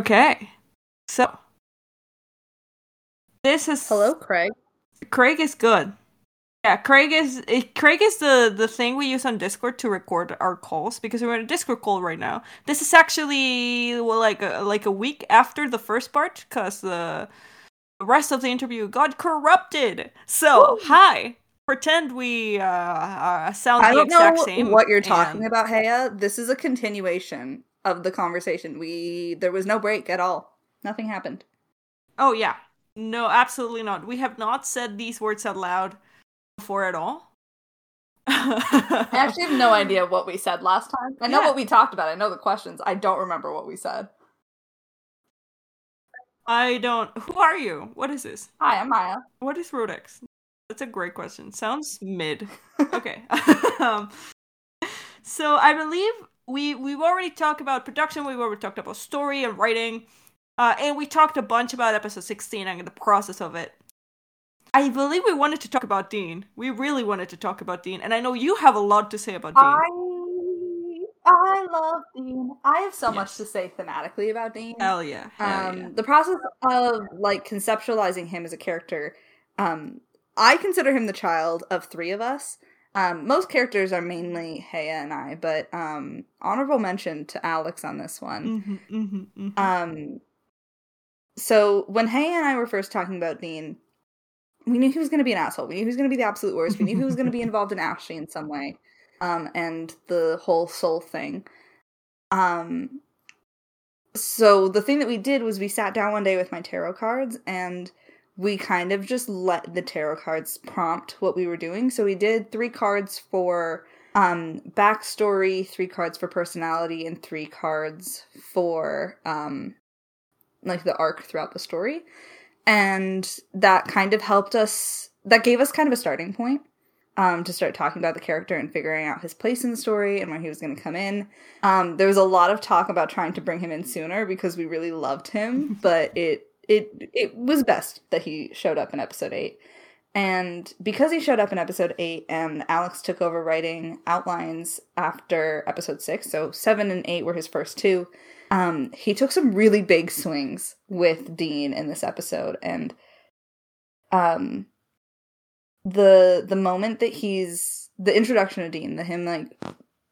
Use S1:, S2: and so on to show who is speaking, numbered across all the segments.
S1: Okay. So this is
S2: Hello, Craig.
S1: Craig is good. Yeah, Craig is eh, Craig is the the thing we use on Discord to record our calls because we're in a Discord call right now. This is actually well, like a, like a week after the first part because the rest of the interview got corrupted. So hi, pretend we uh, uh sound
S2: I
S1: the
S2: don't
S1: exact
S2: know
S1: same.
S2: what you're talking
S1: and-
S2: about, Haya. This is a continuation of the conversation. We there was no break at all. Nothing happened.
S1: Oh yeah, no, absolutely not. We have not said these words out loud before at all.
S3: I actually have no idea what we said last time. I know
S1: Yeah.
S3: what we talked about. I know the questions. I don't remember what we said.
S1: I don't. Who are you? What is this?
S3: Hi, I'm Maya.
S1: What is Road X? That's a great question. Sounds mid. okay. um, so I believe we we've already talked about production. We've already talked about story and writing, uh, and we talked a bunch about episode sixteen and the process of it. I believe we wanted to talk about Dean. We really wanted to talk about Dean, and I know you have a lot to say about Dean.
S3: I I love Dean. I have so much to say thematically about Dean.
S1: Hell yeah. Hell
S2: Um,
S1: yeah.
S2: the process of like conceptualizing him as a character. Um, I consider him the child of three of us. Um, most characters are mainly Haya and I, but um, honorable mention to Alex on this one.
S1: Mhm, mhm, mhm.
S2: Um, so when Hay and I were first talking about Dean, we knew he was going to be an asshole. We knew he was going to be the absolute worst. We knew he was going to be involved in Ashley in some way, um, and the whole soul thing. Um, so the thing that we did was we sat down one day with my tarot cards and we kind of just let the tarot cards prompt what we were doing. So we did three cards for um backstory, three cards for personality, and three cards for um like the arc throughout the story. And that kind of helped us that gave us kind of a starting point um to start talking about the character and figuring out his place in the story and where he was going to come in. Um there was a lot of talk about trying to bring him in sooner because we really loved him, but it it it was best that he showed up in episode 8. And because he showed up in episode 8 and Alex took over writing outlines after episode 6, so 7 and 8 were his first two, um, he took some really big swings with Dean in this episode. And um, the the moment that he's the introduction of Dean, the him like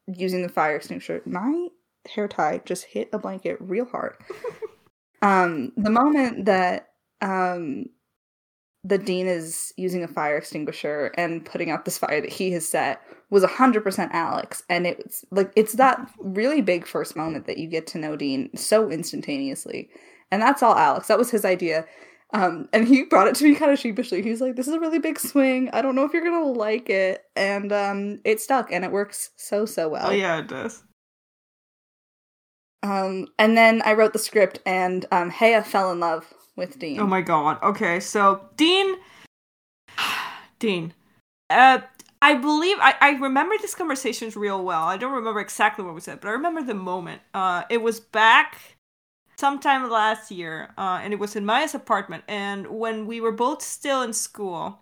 S2: using the fire extinguisher, my hair tie just hit a blanket real hard. um, the moment that um the dean is using a fire extinguisher and putting out this fire that he has set was 100% alex. And it's like it's that really big first moment that you get to know dean so instantaneously. And that's all alex. That was his idea. Um, and he brought it to me kind of sheepishly. He's like this is a really big swing. I don't know if you're gonna like it. And um, it stuck and it works so so well.
S1: Oh yeah, it does.
S2: Um, and then i wrote the script and um, Haya fell in love with dean
S1: Oh my god. Okay, so Dean Dean. Uh I believe I, I remember this conversation real well. I don't remember exactly what we said, but I remember the moment. Uh it was back sometime last year, uh, and it was in Maya's apartment, and when we were both still in school,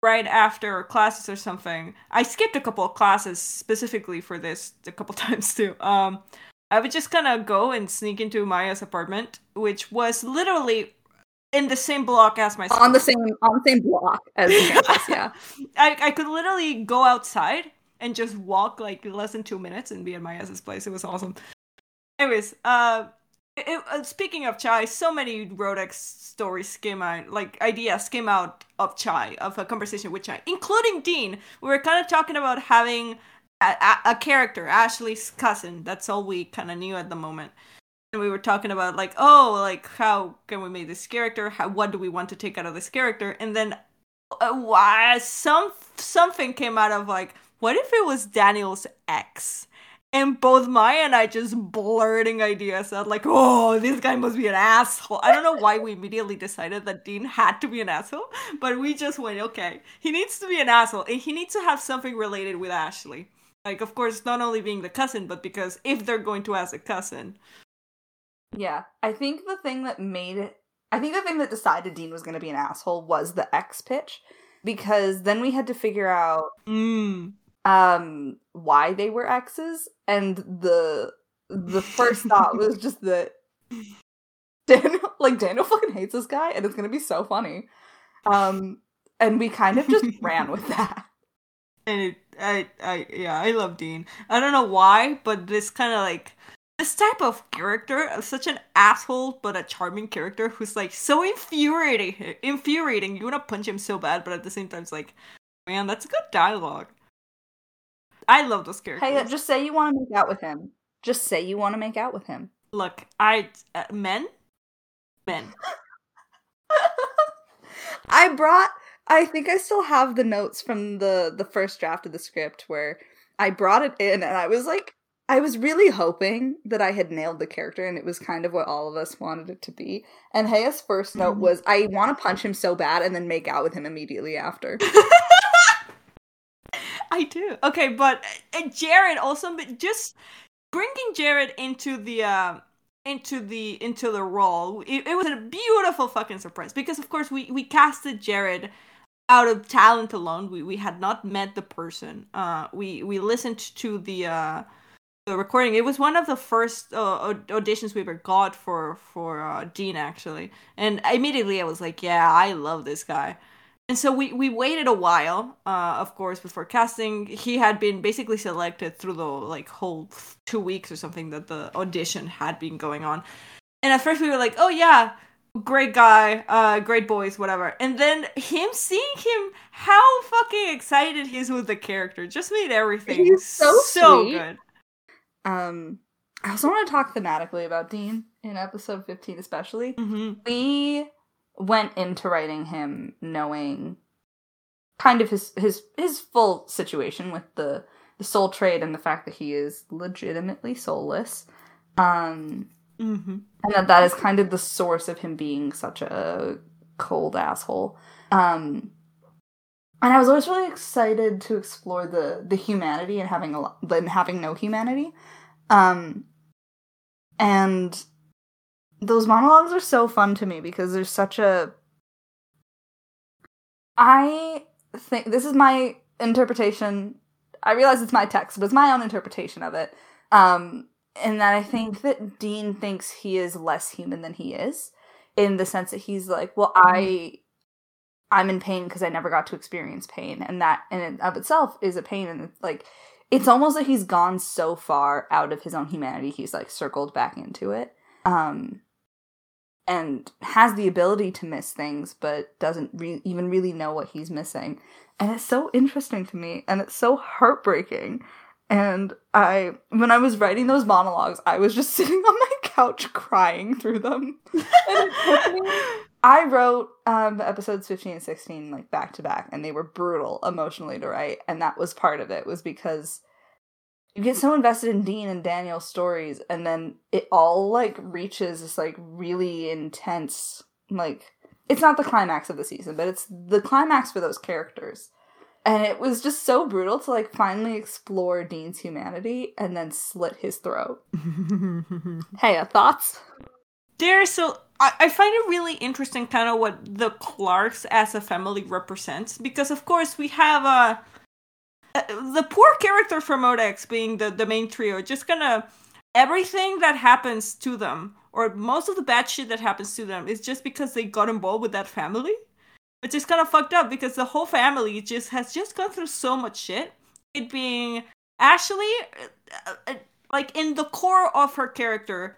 S1: right after classes or something, I skipped a couple of classes specifically for this a couple times too. Um I would just kind of go and sneak into Maya's apartment, which was literally in the same block as my
S2: on the same on the same block as the yeah
S1: I, I could literally go outside and just walk like less than two minutes and be at Maya's place. It was awesome. Anyways, uh, it, uh, speaking of chai, so many Road X stories came out, like ideas came out of chai, of a conversation with chai, including Dean. We were kind of talking about having a, a, character, Ashley's cousin. That's all we kind of knew at the moment. And we were talking about like, oh, like how can we make this character? How what do we want to take out of this character? And then uh, why some something came out of like what if it was daniel's ex and both maya and i just blurting ideas out like oh this guy must be an asshole i don't know why we immediately decided that dean had to be an asshole but we just went okay he needs to be an asshole and he needs to have something related with ashley like of course not only being the cousin but because if they're going to ask a cousin
S3: Yeah, I think the thing that made it, I think the thing that decided Dean was going to be an asshole was the X pitch, because then we had to figure out
S1: mm.
S3: um why they were X's, and the the first thought was just that
S2: Daniel like Daniel fucking hates this guy and it's gonna be so funny. Um and we kind of just ran with that.
S1: And it, I, I, yeah, I love Dean. I don't know why, but this kind of like this type of character, such an asshole but a charming character who's like so infuriating, infuriating. You want to punch him so bad, but at the same time, it's like, man, that's a good dialogue. I love those characters.
S2: Hey, just say you want to make out with him. Just say you want to make out with him.
S1: Look, I uh, men, men.
S2: I brought. I think I still have the notes from the the first draft of the script where I brought it in, and I was like, I was really hoping that I had nailed the character, and it was kind of what all of us wanted it to be. And Haya's first note
S1: Mhm.
S2: was, "I want to punch him so bad, and then make out with him immediately after."
S1: I do. Okay, but uh, Jared also but just bringing Jared into the uh, into the into the role. It, it was a beautiful fucking surprise because of course we we casted Jared out of talent alone. We we had not met the person. Uh, we we listened to the uh the recording. It was one of the first uh, auditions we ever got for for uh, Dean actually, and immediately I was like, yeah, I love this guy. And so we, we waited a while, uh, of course, before casting. He had been basically selected through the like whole two weeks or something that the audition had been going on. And at first we were like, oh yeah, great guy, uh, great boys, whatever. And then him seeing him, how fucking excited he is with the character, just made everything
S2: He's so
S1: so
S2: sweet.
S1: good.
S2: Um, I also want to talk thematically about Dean in episode fifteen, especially.
S1: Mm-hmm.
S2: we went into writing him knowing kind of his his his full situation with the the soul trade and the fact that he is legitimately soulless um
S1: hmm
S2: and that that is kind of the source of him being such a cold asshole. Um and i was always really excited to explore the the humanity and having a having no humanity. Um and those monologues are so fun to me because there's such a i think this is my interpretation. I realize it's my text but it's my own interpretation of it. Um in that i think that dean thinks he is less human than he is in the sense that he's like well i i'm in pain because i never got to experience pain and that in and of itself is a pain and it's like it's almost like he's gone so far out of his own humanity he's like circled back into it um and has the ability to miss things but doesn't re- even really know what he's missing and it's so interesting to me and it's so heartbreaking and i when i was writing those monologues i was just sitting on my couch crying through them. And it took me I wrote um episodes 15 and 16 like back to back and they were brutal emotionally to write and that was part of it was because you get so invested in Dean and Daniel's stories and then it all like reaches this like really intense like it's not the climax of the season but it's the climax for those characters and it was just so brutal to like finally explore Dean's humanity and then slit his throat. Hey, uh, thoughts?
S1: There's so I, I find it really interesting kind of what the Clarks as a family represents because of course we have a uh the poor character from Road X being the, the main trio just gonna everything that happens to them or most of the bad shit that happens to them is just because they got involved with that family which is kind of fucked up because the whole family just has just gone through so much shit it being Ashley uh, uh, like in the core of her character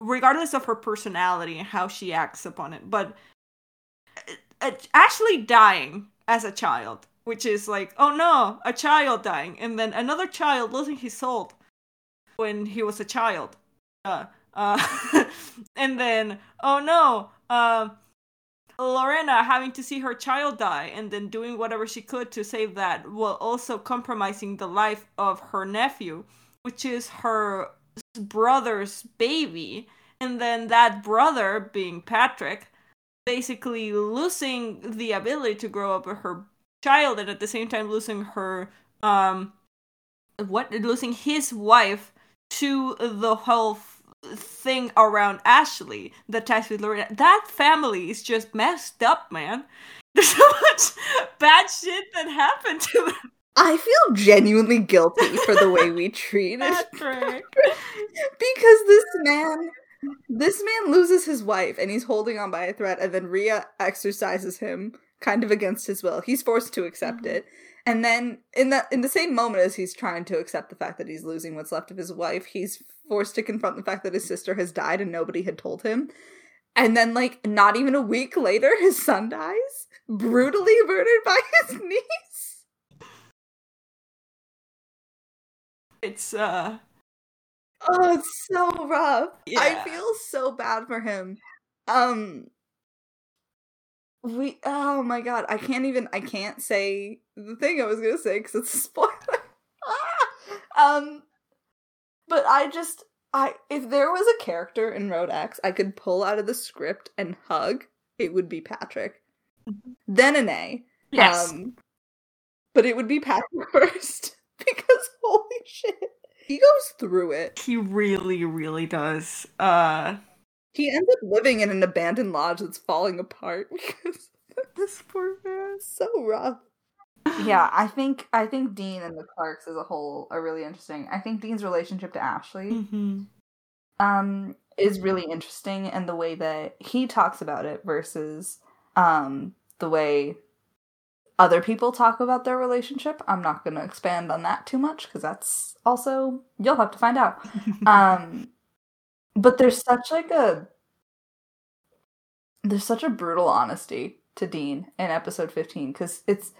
S1: regardless of her personality and how she acts upon it. But uh, actually dying as a child, which is like, oh no, a child dying, and then another child losing his soul when he was a child. Uh, uh, and then, oh no, uh, Lorena having to see her child die and then doing whatever she could to save that while also compromising the life of her nephew, which is her brother's baby. And then that brother being patrick basically losing the ability to grow up with her child and at the same time losing her um what losing his wife to the whole thing around ashley that ties with lorena that family is just messed up man there's so much bad shit that happened to them
S2: I feel genuinely guilty for the way we treated
S1: patrick
S2: because this man this man loses his wife and he's holding on by a thread, and then Ria exercises him kind of against his will. He's forced to accept
S1: Mhm.
S2: it. And then in the in the same moment as he's trying to accept the fact that he's losing what's left of his wife, he's forced to confront the fact that his sister has died and nobody had told him. And then like not even a week later his son dies, brutally murdered by his niece.
S1: It's uh
S2: Oh, it's so rough. I feel so bad for him. Um we oh my god, I can't even I can't say the thing I was to say cuz it's a spoiler. Ah! Um but I just I if there was a character in Road X I could pull out of the script and hug, it would be Patrick. Then an A.
S1: yes.
S2: Um, but it would be Patrick first because holy shit, he goes through it.
S1: he really, really does. Uh
S2: He ends up living in an abandoned lodge that's falling apart because
S1: this poor man.
S2: it's so rough.
S4: Yeah, I think I think Dean and the Clarks as a whole are really interesting. I think Dean's relationship to Ashley
S1: Mm-hmm.
S4: um is really interesting and the way that he talks about it versus um the way other people talk about their relationship. I'm not going to expand on that too much because that's also you'll have to find out. um but there's such like a there's such a brutal honesty to Dean in episode 15 cuz it's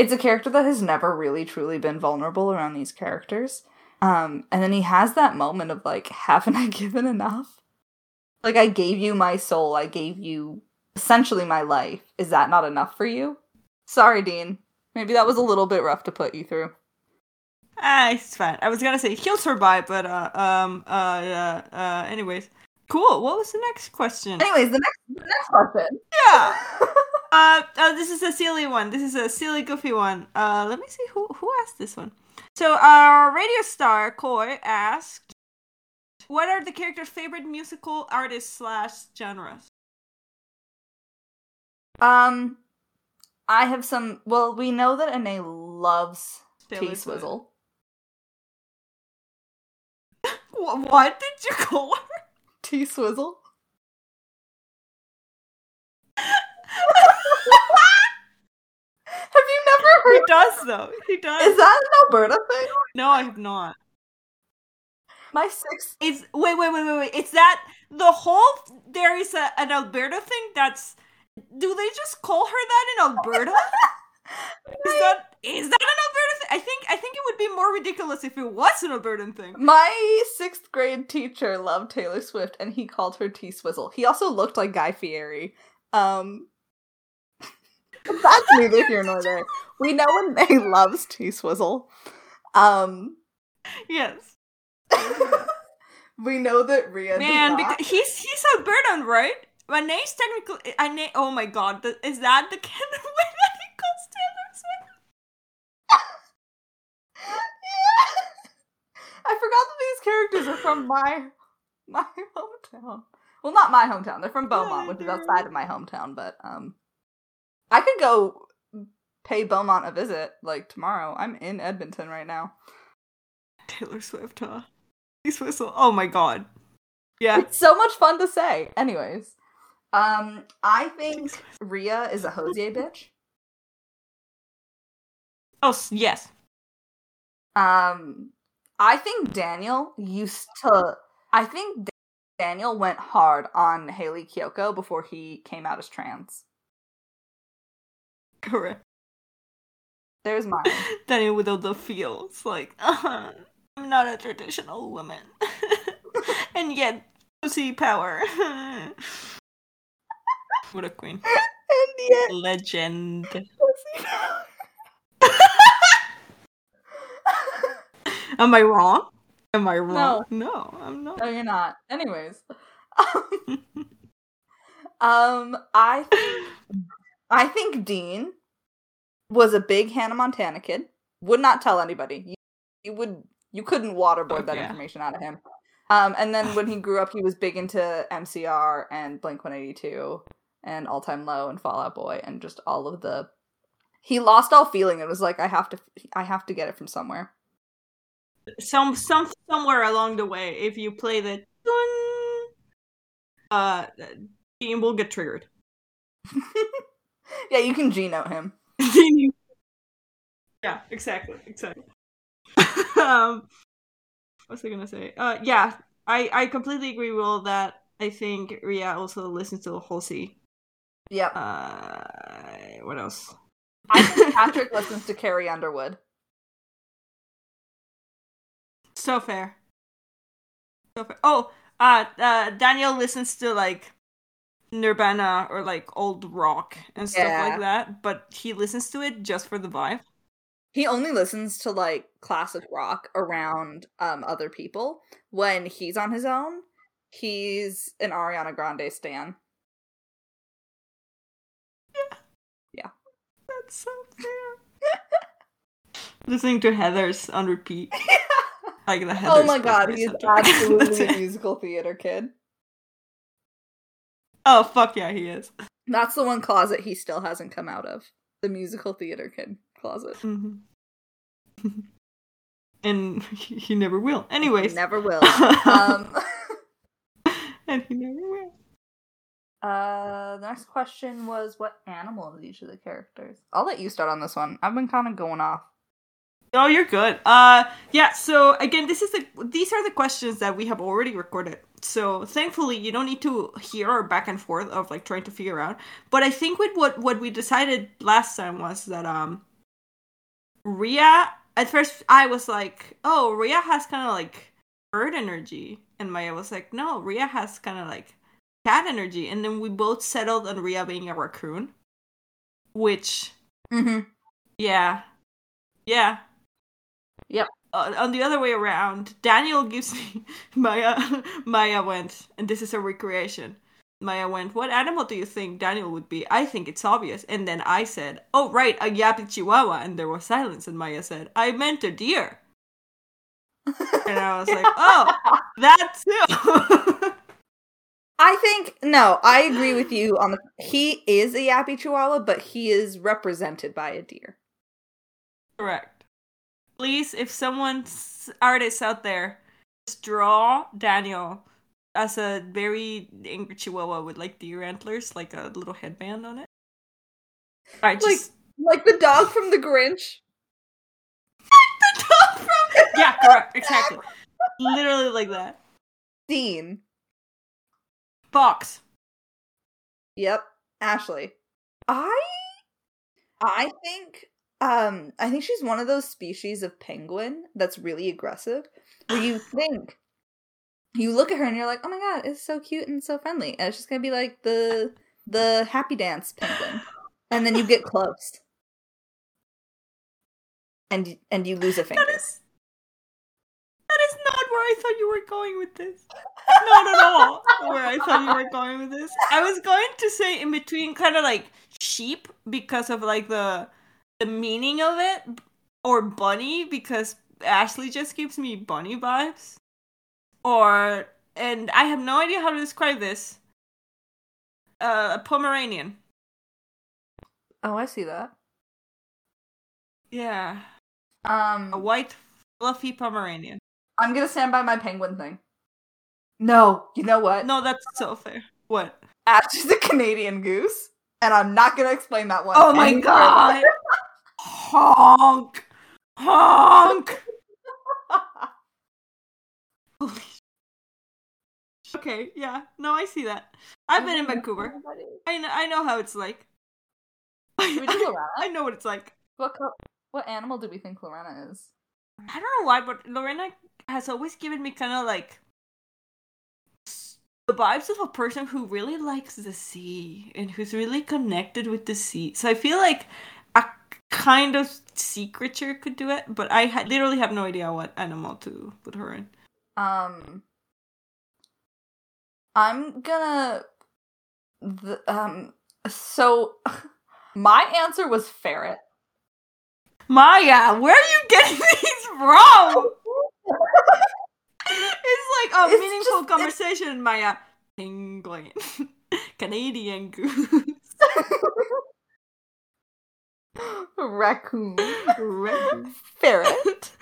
S4: it's a character that has never really truly been vulnerable around these characters. Um and then he has that moment of like haven't I given enough? Like I gave you my soul, I gave you essentially my life. Is that not enough for you? Sorry, Dean. Maybe that was a little bit rough to put you through.
S1: Ah, it's fine. I was gonna say he'll survive, but uh, um, uh, uh, uh, anyways, cool. What was the next question?
S4: Anyways, the next the next question.
S1: Yeah. Uh, uh, this is a silly one. This is a silly, goofy one. Uh, let me see who who asked this one. So, our radio star Koi asked, "What are the characters' favorite musical artists slash genres?"
S4: Um, I have some. Well, we know that Ane loves
S1: Taylor
S4: T. Swizzle.
S1: What did you call her?
S2: T Swizzle.
S4: Have you never heard?
S1: He does though. He does.
S4: Is that an Alberta thing?
S1: no, I have not.
S4: My sixth.
S1: It's wait, wait, wait, wait, wait. It's that the whole there is a, an Alberta thing. That's do they just call her that in Alberta? is that is that an Alberta thing? I think I think it would be more ridiculous if it was an Albertan thing.
S2: My sixth grade teacher loved Taylor Swift and he called her T Swizzle. He also looked like Guy Fieri. Um That's neither here nor there. We know when May loves T Swizzle. Um
S1: Yes,
S2: we know that Ria
S1: man, because he's he's Albertan, right? Renee's technically. Ane, oh my god, th- is that the kind of way that he calls Taylor Swift?
S2: I forgot that these characters are from my my hometown. Well, not my hometown. They're from Beaumont, which is outside of my hometown. But um, I could go pay Beaumont a visit like tomorrow. I'm in Edmonton right now.
S1: Taylor Swift, huh? He's whistle. Oh my god. Yeah.
S2: It's so much fun to say. Anyways, um, I think Ria is a Hozier bitch.
S1: Oh yes.
S2: Um, I think Daniel used to. I think Daniel went hard on Hayley Kiyoko before he came out as trans.
S1: Correct.
S2: There's mine.
S1: Daniel with all the feels like uh, I'm not a traditional woman, and yet pussy power. what a queen,
S2: and yet,
S1: legend. Am I wrong? Am I wrong? No, I'm not.
S2: no, you're not. Anyways, um, I think I think Dean was a big Hannah Montana kid. Would not tell anybody. You, you would you couldn't waterboard
S1: Oh,
S2: that
S1: yeah.
S2: information out of him. Um, and then when he grew up, he was big into MCR and Blink One Eighty Two and All Time Low and Fall Out Boy and just all of the. He lost all feeling. It was like I have to, I have to get it from somewhere.
S1: Some some somewhere along the way, if you play the uh, Dean will get triggered.
S2: yeah, you can G note him.
S1: yeah, exactly, exactly. um, what was I gonna say? Uh, yeah, I I completely agree with all that. I think Ria also listens to Halsey.
S2: Yep.
S1: Uh, what else?
S2: I think Patrick listens to Carrie Underwood.
S1: So fair. So fair. Oh, uh, uh, Daniel listens to like Nirvana or like old rock and stuff
S2: Yeah.
S1: like that, but he listens to it just for the vibe.
S2: He only listens to like classic rock around um other people. When he's on his own, he's an Ariana Grande stan. Yeah. Yeah.
S1: That's so fair. Listening to Heathers on repeat. Like the Heathers
S2: oh my god, he's absolutely a musical theater kid.
S1: Oh fuck yeah, he is.
S2: That's the one closet he still hasn't come out of. The musical theater kid closet.
S1: hmm and he, he never will. Anyways, he
S2: Never will. Um
S1: and he never will.
S2: Uh, the next question was what animal is each of the characters? I'll let you start on this one. I've been kind of going off.
S1: Oh, you're good. Uh, yeah. So again, this is the these are the questions that we have already recorded. So thankfully, you don't need to hear our back and forth of like trying to figure out. But I think with what what we decided last time was that um, Ria. At first, I was like, "Oh, Ria has kind of like bird energy," and Maya was like, "No, Ria has kind of like cat energy." And then we both settled on Ria being a raccoon, which
S2: Mm-hmm.
S1: yeah. Yeah.
S2: Yep.
S1: Uh, on the other way around, Daniel gives me Maya. Maya went, and this is a recreation. Maya went, What animal do you think Daniel would be? I think it's obvious. And then I said, Oh, right, a yappy chihuahua. And there was silence. And Maya said, I meant a deer. And I was like, Oh, that too.
S2: I think no, I agree with you on the he is a yappy chihuahua, but he is represented by a deer.
S1: Correct. Please, if someone's artist out there, just draw Daniel as a very angry chihuahua with like deer antlers, like a little headband on it. I
S2: Like-
S1: just
S2: Like the dog from the Grinch.
S1: the dog from yeah, correct, exactly, literally like that.
S2: Dean.
S1: Fox.
S2: Yep. Ashley. I I think um I think she's one of those species of penguin that's really aggressive where you think you look at her and you're like, "Oh my god, it's so cute and so friendly." And it's just going to be like the the happy dance penguin. And then you get close. And and you lose a finger.
S1: That is that is not where I thought you were going with this. Not at all where I thought you were going with this. I was going to say in between, kind of like sheep because of like the the meaning of it, or bunny because Ashley just gives me bunny vibes, or and I have no idea how to describe this. Uh, a Pomeranian.
S2: Oh, I see that.
S1: Yeah,
S2: Um
S1: a white fluffy Pomeranian.
S2: I'm going to stand by my penguin thing. No, you know what?
S1: No, that's so fair. What?
S2: Ashley's a Canadian goose, and I'm not gonna explain that one.
S1: Oh my god!
S2: Further.
S1: Honk! Honk! Okay, yeah. No, I see that. I've been in Vancouver. I know, I know how it's like.
S2: Should we do Lorena?
S1: I know what it's like.
S2: What co- what animal do we think Lorena is?
S1: I don't know why, but Lorena has always given me kind of like the vibes of a person who really likes the sea and who's really connected with the sea. So I feel like a kind of sea creature could do it, but I ha- literally have no idea what animal to put her in.
S2: Um, I'm gonna. The, um. So, my answer was ferret.
S1: Maya, where are you getting these from? it's like a
S2: It's
S1: meaningful
S2: just-
S1: conversation, Maya. Penguin. Canadian goose.
S2: Raccoon.
S1: Red.
S2: Ferret.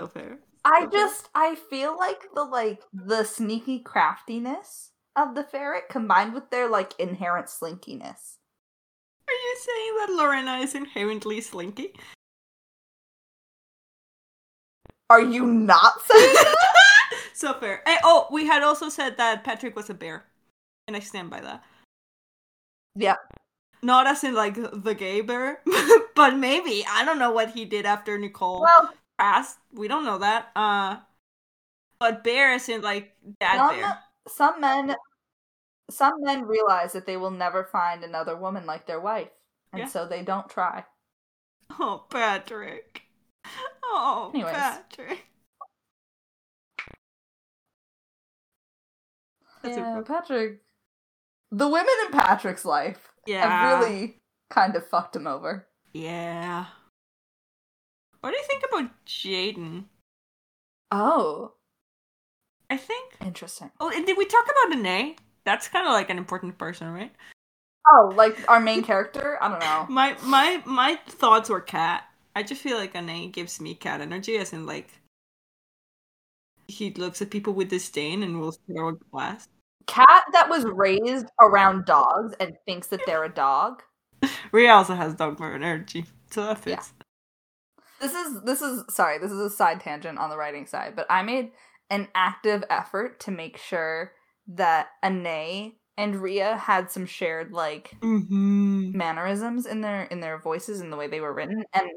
S1: So fair.
S2: I just I feel like the like the sneaky craftiness of the ferret combined with their like inherent slinkiness.
S1: Are you saying that Lorena is inherently slinky?
S2: Are you not saying that?
S1: so fair. Eh, oh, we had also said that Patrick was a bear, and I stand by that.
S2: yeah.
S1: Not as in like the gay bear, but maybe I don't know what he did after Nicole
S2: Well,
S1: passed. We don't know that. Uh, but bear as in like dad
S2: some,
S1: bear.
S2: some men some men realize that they will never find another woman like their wife. And
S1: Yeah.
S2: so they don't try.
S1: Oh, Patrick. Oh,
S2: Anyways.
S1: Patrick.
S2: Yeah, Patrick the women in Patrick's life
S1: Yeah.
S2: have really kind of fucked him over.
S1: Yeah. What do you think about Jaden?
S2: Oh.
S1: I think.
S2: Interesting.
S1: Oh, and did we talk about Anae? That's kind of like an important person, right?
S2: Oh, like our main character? I don't know.
S1: My my my thoughts were cat. I just feel like Anae gives me cat energy, as in like he looks at people with disdain and will throw a glass.
S2: Cat that was raised around dogs and thinks that they're a dog.
S1: Rhea also has dog energy, so that fits.
S2: This is this is sorry, this is a side tangent on the writing side, but I made an active effort to make sure that Anae and Ria had some shared like
S1: Mm-hmm.
S2: mannerisms in their in their voices and the way they were written and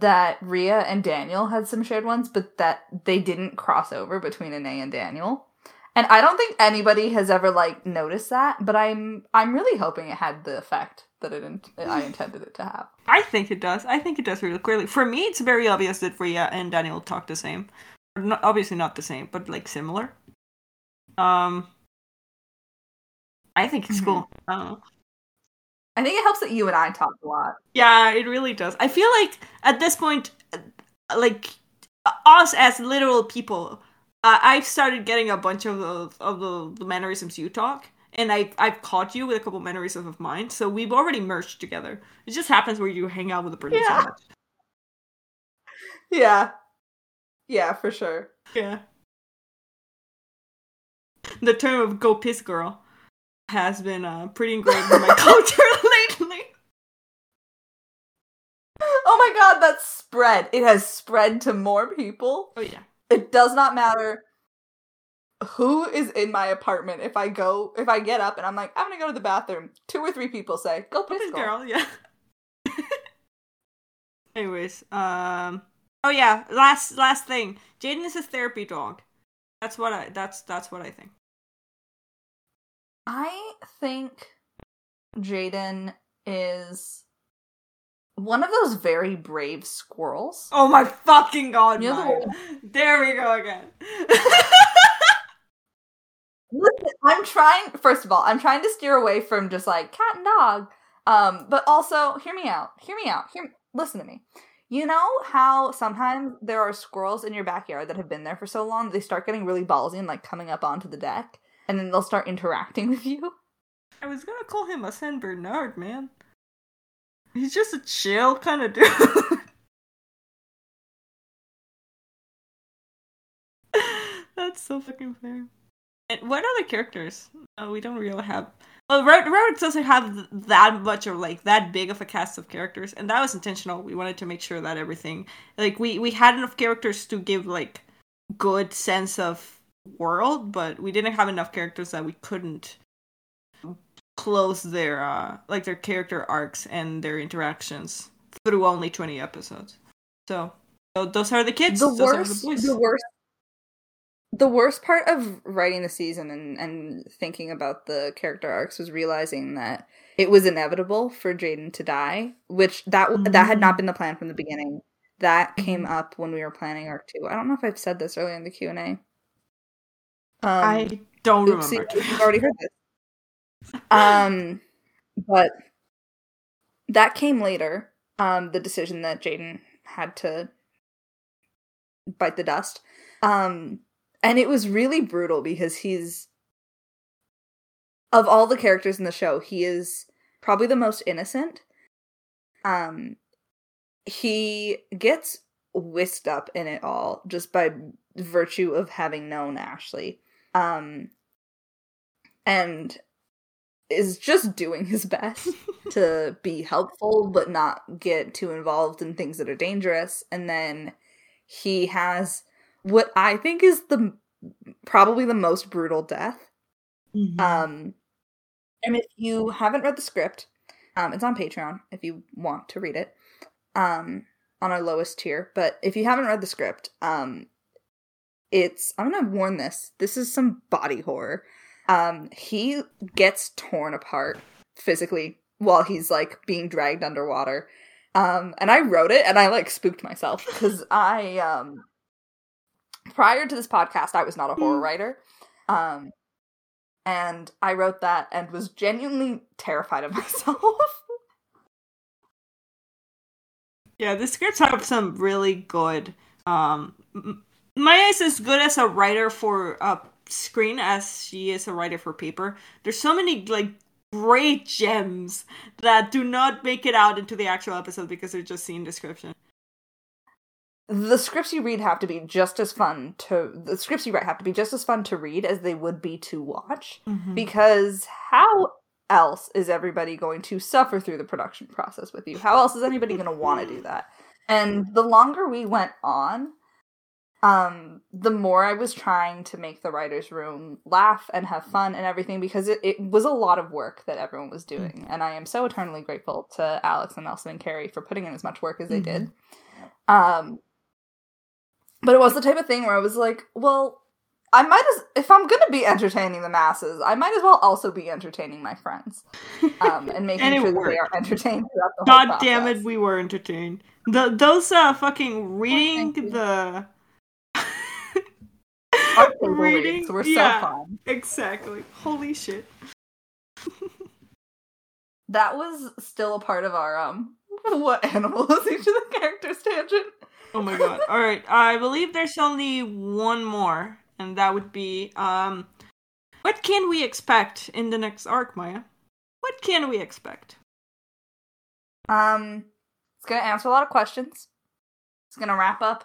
S2: that Ria and Daniel had some shared ones but that they didn't cross over between Anae and Daniel. And I don't think anybody has ever like noticed that, but I'm I'm really hoping it had the effect that it in- I intended it to have.
S1: I think it does. I think it does really clearly. For me, it's very obvious that Rhea and Daniel talk the same. Not, obviously not the same, but like similar. Um, I think it's
S2: Mhm.
S1: cool. I.
S2: I think it helps that you and I talk a lot.
S1: Yeah, it really does. I feel like at this point, like us as literal people, uh, I've started getting a bunch of the of the, the mannerisms you talk, and I I've caught you with a couple mannerisms of mine. So we've already merged together. It just happens where you hang out with a person
S2: Yeah.
S1: so much.
S2: Yeah. Yeah, for sure.
S1: Yeah. The term of "go piss girl" has been uh, pretty ingrained in my culture lately.
S2: Oh my god, that's spread. It has spread to more people.
S1: Oh yeah.
S2: It does not matter who is in my apartment. If I go, if I get up and I'm like, I'm gonna go to the bathroom, two or three people say, "Go
S1: Go
S2: piss, girl."
S1: girl, yeah. Anyways, um, oh yeah, last last thing, Jaden is a therapy dog. That's what I. That's that's what I think.
S2: I think Jaden is one of those very brave squirrels.
S1: Oh my fucking god!
S2: You know the
S1: There we go again.
S2: Listen, I'm trying. First of all, I'm trying to steer away from just like cat and dog. Um, but also, hear me out. Hear me out. Hear. Listen to me. You know how sometimes there are squirrels in your backyard that have been there for so long they start getting really ballsy and like coming up onto the deck, and then they'll start interacting with you.
S1: I was gonna call him a Saint Bernard, man. He's just a chill kind of dude. That's so fucking fair. And what other characters? Oh, we don't really have. Well, Road doesn't have that much or like that big of a cast of characters, and that was intentional. We wanted to make sure that everything, like we we had enough characters to give like good sense of world, but we didn't have enough characters that we couldn't close their uh like their character arcs and their interactions through only 20 episodes so, so those are the kids
S2: the
S1: those
S2: worst,
S1: the
S2: the worst, the worst part of writing the season and and thinking about the character arcs was realizing that it was inevitable for Jaden to die, which that that had not been the plan from the beginning. That came up when we were planning arc two. I don't know if I've said this earlier in the Q and A. Um,
S1: i don't
S2: oopsie,
S1: remember
S2: you've already heard this. Um, but that came later. Um, the decision that Jaden had to bite the dust. Um, and it was really brutal because he's of all the characters in the show, he is probably the most innocent. Um, he gets whisked up in it all just by virtue of having known Ashley. Um, and is just doing his best to be helpful but not get too involved in things that are dangerous. And then he has what i think is the probably the most brutal death.
S1: Mm-hmm.
S2: um and if you haven't read the script um it's on patreon if you want to read it um on our lowest tier. But if you haven't read the script um it's i'm gonna warn this this is some body horror um he gets torn apart physically while he's like being dragged underwater. Um and i wrote it and i like spooked myself because i um prior to this podcast i was not a horror writer. Um and i wrote that and was genuinely terrified of myself.
S1: Yeah, the scripts have some really good. Um, Maya is as good as a writer for uh, screen as she is a writer for paper. There's so many like great gems that do not make it out into the actual episode because they're just scene description.
S2: the scripts you read have to be just as fun to the scripts you write have to be just as fun to read as they would be to watch mm-hmm. because how else is everybody going to suffer through the production process with you how else is anybody going to want to do that and the longer we went on um the more i was trying to make the writers room laugh and have fun and everything because it, it was a lot of work that everyone was doing. And i am so eternally grateful to alex and nelson and carrie for putting in as much work as they did. Um but it was the type of thing where I was like, well, I might as if I'm gonna be entertaining the masses, I might as well also be entertaining my friends, um, and making
S1: And
S2: sure that they are entertained throughout the whole
S1: God damn it, we were entertained. The those uh fucking reading
S2: you.
S1: the
S2: Our table readings were so
S1: yeah,
S2: fun.
S1: Exactly. Holy shit.
S2: That was still a part of our um. What animal is each of the characters tangent?
S1: Oh my god. All right. I believe there's only one more, and that would be um what can we expect in the next arc, Maya? What can we expect?
S2: Um, it's gonna answer a lot of questions. It's gonna wrap up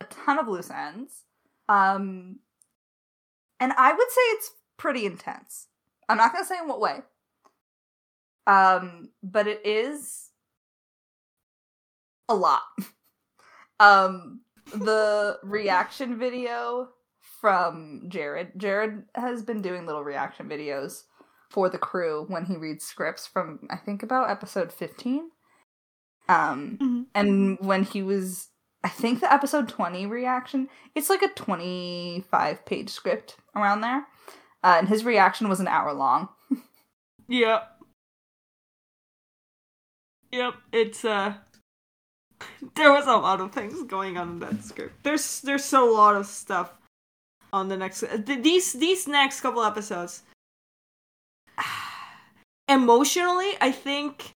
S2: a ton of loose ends. Um, and I would say it's pretty intense. I'm not gonna say in what way. Um, but it is a lot. um, the reaction video from Jared. Jared has been doing little reaction videos for the crew when he reads scripts from I think about episode 15. Um
S1: Mhm.
S2: and when he was I think the episode 20 reaction, it's like a 25 page script around there. Uh, and his reaction was an hour long.
S1: Yep. Yep, it's uh there was a lot of things going on in that script. There's there's a lot of stuff on the next th- these these next couple episodes. Emotionally, I think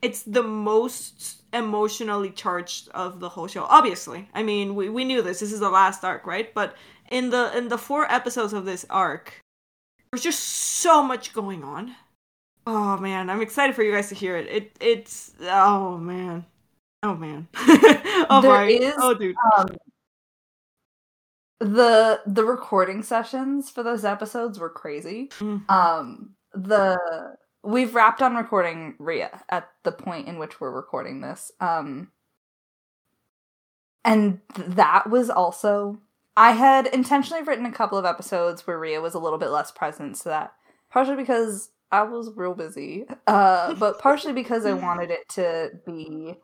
S1: it's the most emotionally charged of the whole show. Obviously. I mean, we, we knew this. This is the last arc, right? But in the in the four episodes of this arc, there's just so much going on. Oh man, I'm excited for you guys to hear it. It it's oh man. Oh man. oh
S2: There
S1: my.
S2: is,
S1: oh dude.
S2: Um the the recording sessions for those episodes were crazy.
S1: Mhm.
S2: Um the we've wrapped on recording Rhea at the point in which we're recording this. Um and that was also I had intentionally written a couple of episodes where Rhea was a little bit less present so that partially because I was real busy, uh but partially because I wanted it to be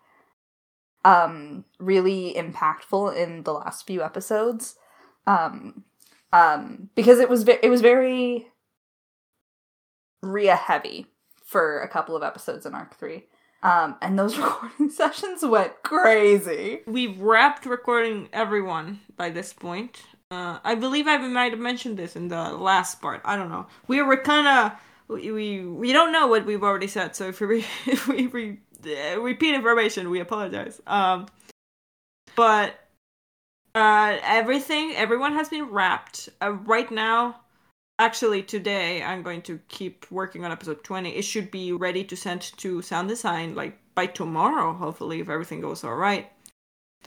S2: um really impactful in the last few episodes. Um um because it was ve- it was very Rhea heavy for a couple of episodes in arc 3. Um and those recording sessions went crazy.
S1: We've wrapped recording everyone by this point. Uh, I believe I might have mentioned this in the last part. I don't know. We were kind of we, we we don't know what we've already said. So if we if we uh, repeat information, we apologize. Um, but uh, everything everyone has been wrapped uh, right now. Actually, today I'm going to keep working on episode 20. It should be ready to send to sound design like by tomorrow, hopefully, if everything goes all right.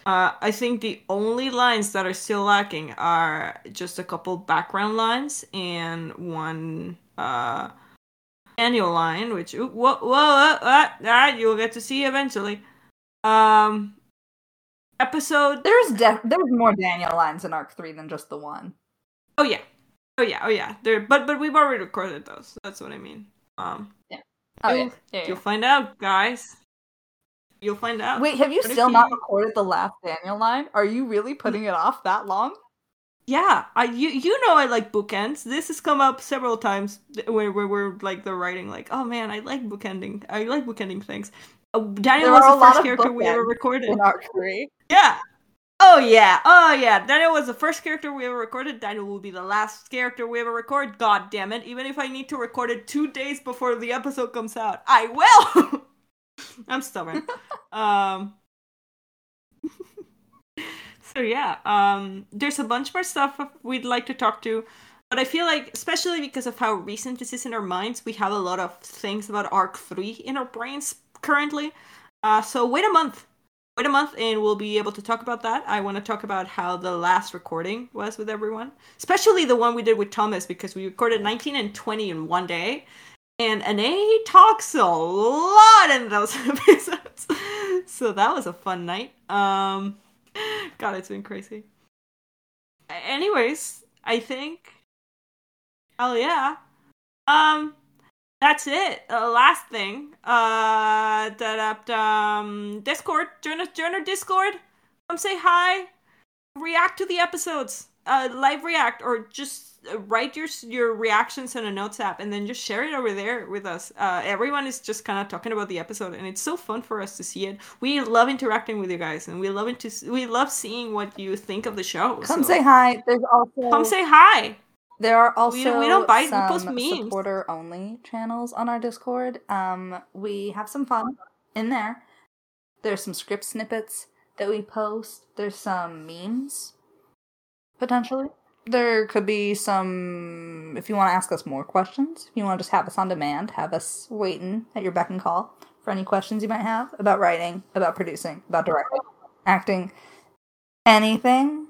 S1: Uh, I think the only lines that are still lacking are just a couple background lines and one uh, Daniel line, which whoa, whoa, whoa, whoa that you'll get to see eventually. Um, episode.
S2: There's def- there's more Daniel lines in Arc Three than just the one.
S1: Oh yeah, oh yeah, oh yeah. There, but but we've already recorded those. That's what I mean. Um,
S2: yeah. Oh,
S1: you'll,
S2: yeah. Yeah,
S1: you'll find out, guys. You'll find out.
S2: Wait, have you
S1: What if
S2: still
S1: you-
S2: not recorded the last Daniel line? Are you really putting it off that long?
S1: Yeah, I you you know I like bookends. This has come up several times where where we're like the writing like, oh man, I like bookending. I like bookending things. Uh, Daniel
S2: There
S1: was the first character we ever recorded.
S2: In Arc Three.
S1: Yeah. Oh yeah. Oh yeah. Daniel was the first character we ever recorded. Daniel will be the last character we ever record. God damn it! Even if I need to record it two days before the episode comes out, I will. I'm stubborn. um. so yeah. Um. There's a bunch more stuff we'd like to talk to. But I feel like, especially because of how recent this is in our minds, we have a lot of things about Arc 3 in our brains currently. Uh, so wait a month wait a month and we'll be able to talk about that. I want to talk about how the last recording was with everyone, especially the one we did with Thomas because we recorded 19 and 20 in one day. And Anae talks a lot in those episodes. So that was a fun night. Um God, it's been crazy. Anyways, I think Oh yeah. Um that's it. Uh, last thing. Uh, da, da, um, Discord. Join us. Join our Discord. Come say hi. React to the episodes. Uh, live react or just write your your reactions in a notes app and then just share it over there with us. Uh, everyone is just kind of talking about the episode and it's so fun for us to see it. We love interacting with you guys and we love it to we love seeing what you think of the show.
S2: Come
S1: so
S2: say hi. There's also
S1: Come say hi.
S2: There are also
S1: We don't- we don't we
S2: some
S1: post memes.
S2: supporter only channels on our Discord. Um, we have some fun in there. There's some script snippets that we post. There's some memes potentially. There could be some if you want to ask us more questions. If you want to just have us on demand, have us waiting at your beck and call for any questions you might have about writing, about producing, about directing, acting, anything.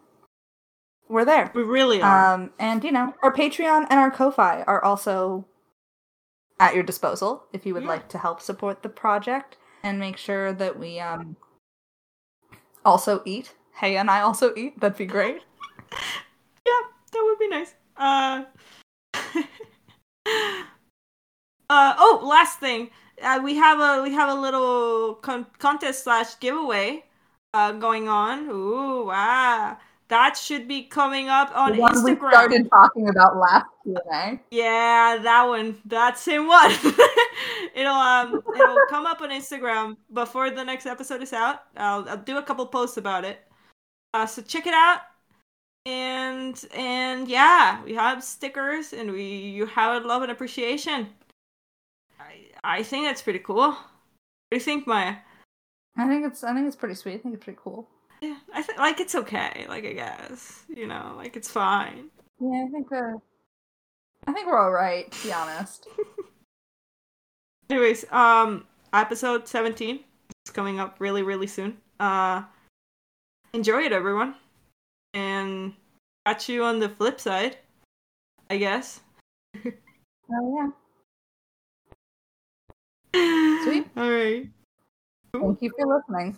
S2: We're there.
S1: We really are.
S2: Um, and you know, our Patreon and our Ko-fi are also at your disposal if you would
S1: Yeah.
S2: like to help support the project and make sure that we um also eat. Hey, and I also eat. That'd be great.
S1: Yeah, that would be nice. Uh, uh oh, last thing. Uh, we have a we have a little con- contest slash giveaway uh going on. Ooh, wow. That should be coming up on
S2: the one we started talking about last Q&A.
S1: Yeah, that one. That same one. it'll um it'll come up on Instagram before the next episode is out. I'll I'll do a couple posts about it. Uh so check it out. And and yeah, we have stickers and we you have a love and appreciation. I I think that's pretty cool. What do you think, Maya?
S2: I think it's I think it's pretty sweet. I think it's pretty cool.
S1: Yeah, I think like it's okay. Like I guess you know, like it's fine.
S2: Yeah, I think uh, I think we're all right. To be honest.
S1: Anyways, um, episode 17 is coming up really, really soon. Uh, enjoy it, everyone. And catch you on the flip side, I guess.
S2: Oh yeah. Sweet.
S1: All right.
S2: Thank you for listening.